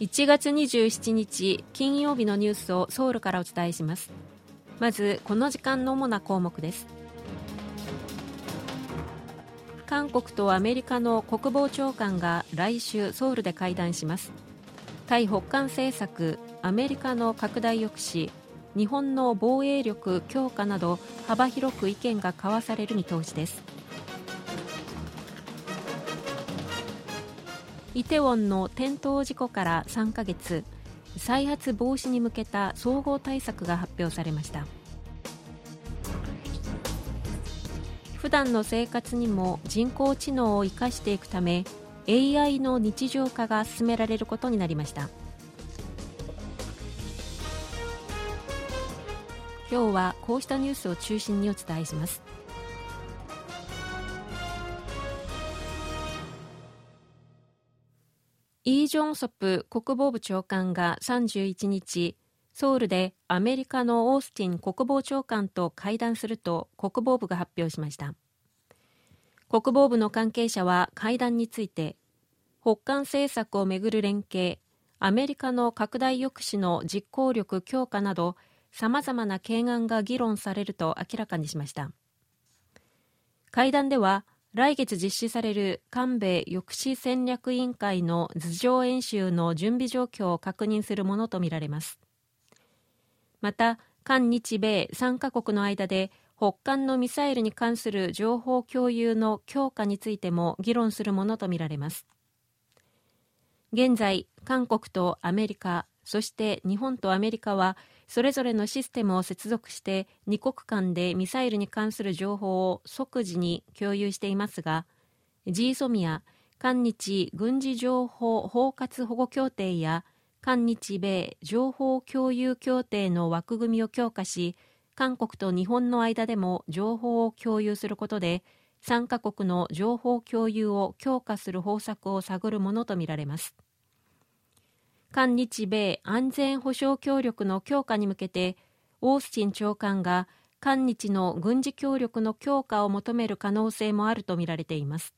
1月27日金曜日のニュースをソウルからお伝えします。まずこの時間の主な項目です。韓国とアメリカの国防長官が来週ソウルで会談します。対北韓政策アメリカの拡大抑止日本の防衛力強化など幅広く意見が交わされる見通しです。イテウォンの転倒事故から3ヶ月再発防止に向けた総合対策が発表されました。普段の生活にも人工知能を生かしていくため AI の日常化が進められることになりました。今日はこうしたニュースを中心にお伝えします。イ・ジョンソプ国防部長官が31日ソウルでアメリカのオースティン国防長官と会談すると国防部が発表しました。国防部の関係者は会談について北韓政策をめぐる連携アメリカの拡大抑止の実行力強化などさまざまな懸案が議論されると明らかにしました。会談では来月実施される韓米抑止戦略委員会の図上演習の準備状況を確認するものとみられます。また韓日米3カ国の間で北韓のミサイルに関する情報共有の強化についても議論するものとみられます。現在韓国とアメリカそして日本とアメリカはそれぞれのシステムを接続して2国間でミサイルに関する情報を即時に共有していますが GSOMIA 韓日軍事情報包括保護協定や韓日米情報共有協定の枠組みを強化し韓国と日本の間でも情報を共有することで3カ国の情報共有を強化する方策を探るものとみられます。韓日米安全保障協力の強化に向けてオースティン長官が韓日の軍事協力の強化を求める可能性もあるとみられています。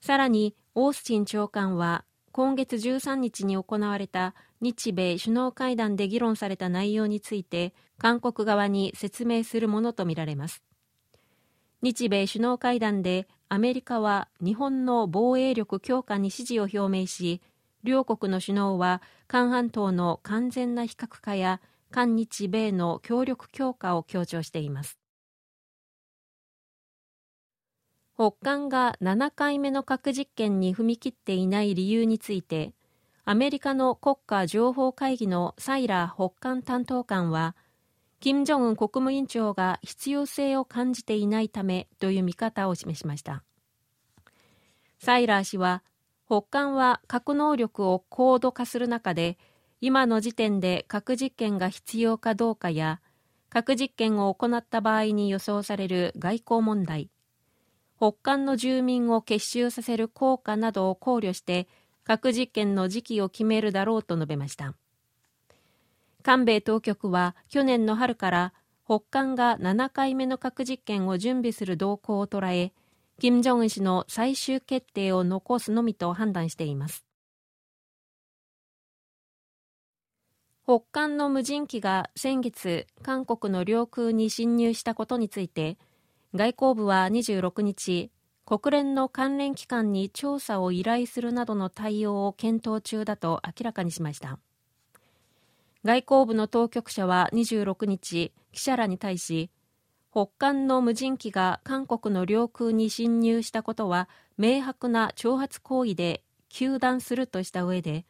さらにオースティン長官は今月13日に行われた日米首脳会談で議論された内容について韓国側に説明するものとみられます。日米首脳会談でアメリカは日本の防衛力強化に支持を表明し両国の首脳は韓半島の完全な非核化や韓日米の協力強化を強調しています。北韓が7回目の核実験に踏み切っていない理由についてアメリカの国家情報会議のサイラー北韓担当官は金正恩国務委員長が必要性を感じていないためという見方を示しました。サイラー氏は北韓は核能力を高度化する中で今の時点で核実験が必要かどうかや核実験を行った場合に予想される外交問題北韓の住民を結集させる効果などを考慮して核実験の時期を決めるだろうと述べました。韓米当局は去年の春から北韓が7回目の核実験を準備する動向を捉え金正恩氏の最終決定を残すのみと判断しています。北韓の無人機が先月韓国の領空に侵入したことについて外交部は26日国連の関連機関に調査を依頼するなどの対応を検討中だと明らかにしました。外交部の当局者は26日記者らに対し北韓の無人機が韓国の領空に侵入したことは明白な挑発行為で糾弾するとした上で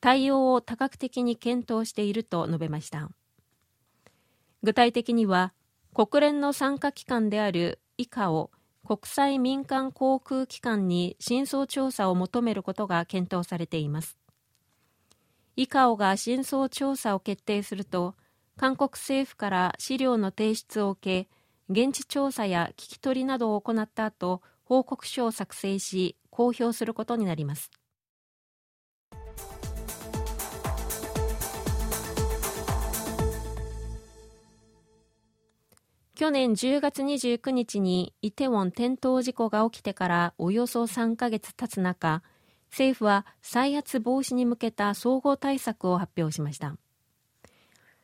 対応を多角的に検討していると述べました。具体的には国連の参加機関である以下を国際民間航空機関に真相調査を求めることが検討されています。イカオが真相調査を決定すると韓国政府から資料の提出を受け現地調査や聞き取りなどを行った後報告書を作成し公表することになります。去年10月29日にイテウォン転倒事故が起きてからおよそ3ヶ月経つ中政府は再発防止に向けた総合対策を発表しました。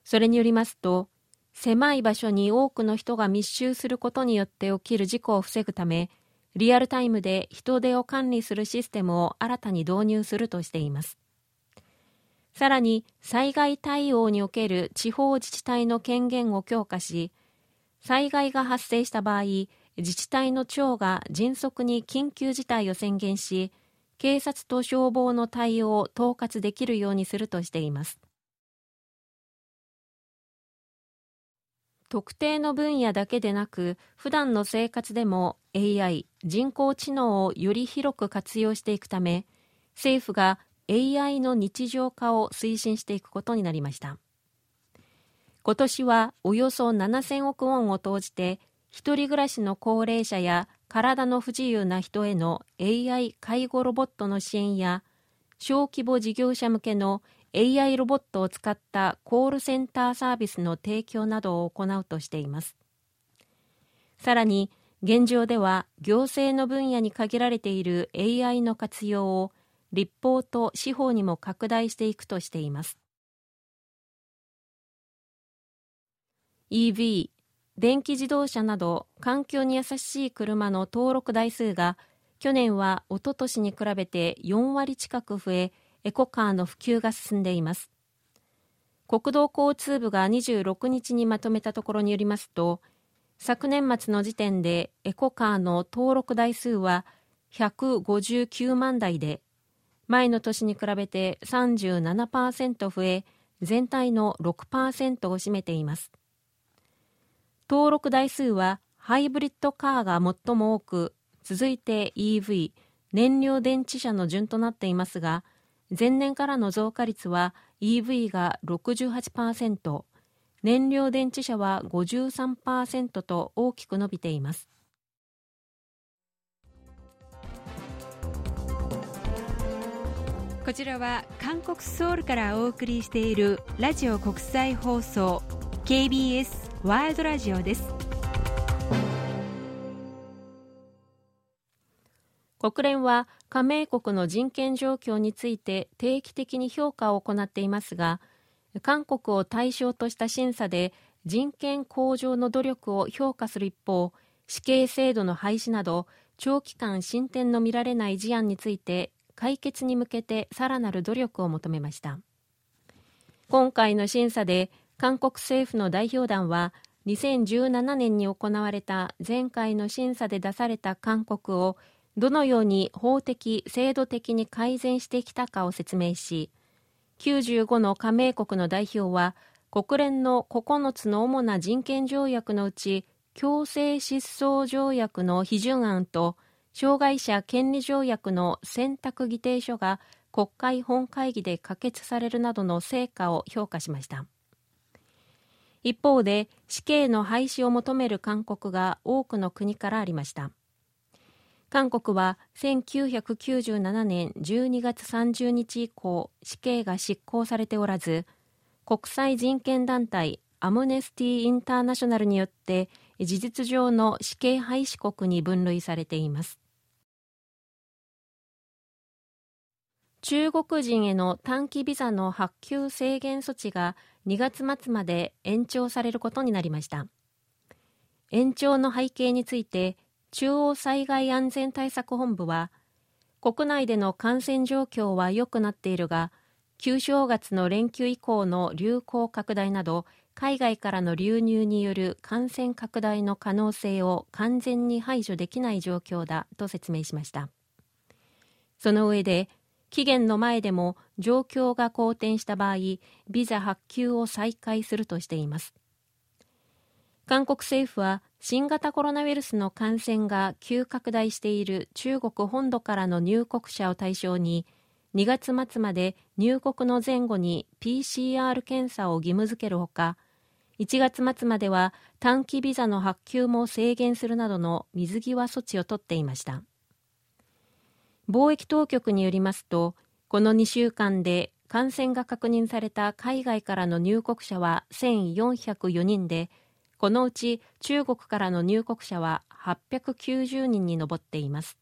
それによりますと狭い場所に多くの人が密集することによって起きる事故を防ぐためリアルタイムで人手を管理するシステムを新たに導入するとしています。さらに災害対応における地方自治体の権限を強化し災害が発生した場合自治体の長が迅速に緊急事態を宣言し警察と消防の対応を統括できるようにするとしています。特定の分野だけでなく普段の生活でも AI 人工知能をより広く活用していくため政府が AI の日常化を推進していくことになりました。今年はおよそ7000億ウォンを投じて一人暮らしの高齢者や体の不自由な人への AI 介護ロボットの支援や小規模事業者向けの AI ロボットを使ったコールセンターサービスの提供などを行うとしています。さらに現状では行政の分野に限られている AI の活用を立法と司法にも拡大していくとしています。EV 電気自動車など環境に優しい車の登録台数が去年はおととしに比べて4割近く増えエコカーの普及が進んでいます。国土交通部が26日にまとめたところによりますと昨年末の時点でエコカーの登録台数は159万台で前の年に比べて37%増え全体の6%を占めています。登録台数はハイブリッドカーが最も多く続いて EV 燃料電池車の順となっていますが前年からの増加率は EV が68%燃料電池車は53%と大きく伸びています。こちらは韓国ソウルからお送りしているラジオ国際放送 KBS ワールドラジオです。国連は加盟国の人権状況について定期的に評価を行っていますが韓国を対象とした審査で人権向上の努力を評価する一方死刑制度の廃止など長期間進展の見られない事案について解決に向けてさらなる努力を求めました。今回の審査で韓国政府の代表団は2017年に行われた前回の審査で出された勧告をどのように法的・制度的に改善してきたかを説明し95の加盟国の代表は国連の9つの主な人権条約のうち強制失踪条約の批准案と障害者権利条約の選択議定書が国会本会議で可決されるなどの成果を評価しました。一方で死刑の廃止を求める勧告が多くの国からありました。韓国は1997年12月30日以降死刑が執行されておらず国際人権団体アムネスティ・インターナショナルによって事実上の死刑廃止国に分類されています。中国人への短期ビザの発給制限措置が2月末まで延長されることになりました。延長の背景について中央災害安全対策本部は国内での感染状況は良くなっているが旧正月の連休以降の流行拡大など海外からの流入による感染拡大の可能性を完全に排除できない状況だと説明しました。その上で期限の前でも状況が好転した場合ビザ発給を再開するとしています。韓国政府は新型コロナウイルスの感染が急拡大している中国本土からの入国者を対象に2月末まで入国の前後に PCR 検査を義務付けるほか1月末までは短期ビザの発給も制限するなどの水際措置を取っていました。貿易当局によりますとこの2週間で感染が確認された海外からの入国者は1404人でこのうち中国からの入国者は890人に上っています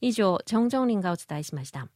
以上、チョン・ジョンリンがお伝えしました。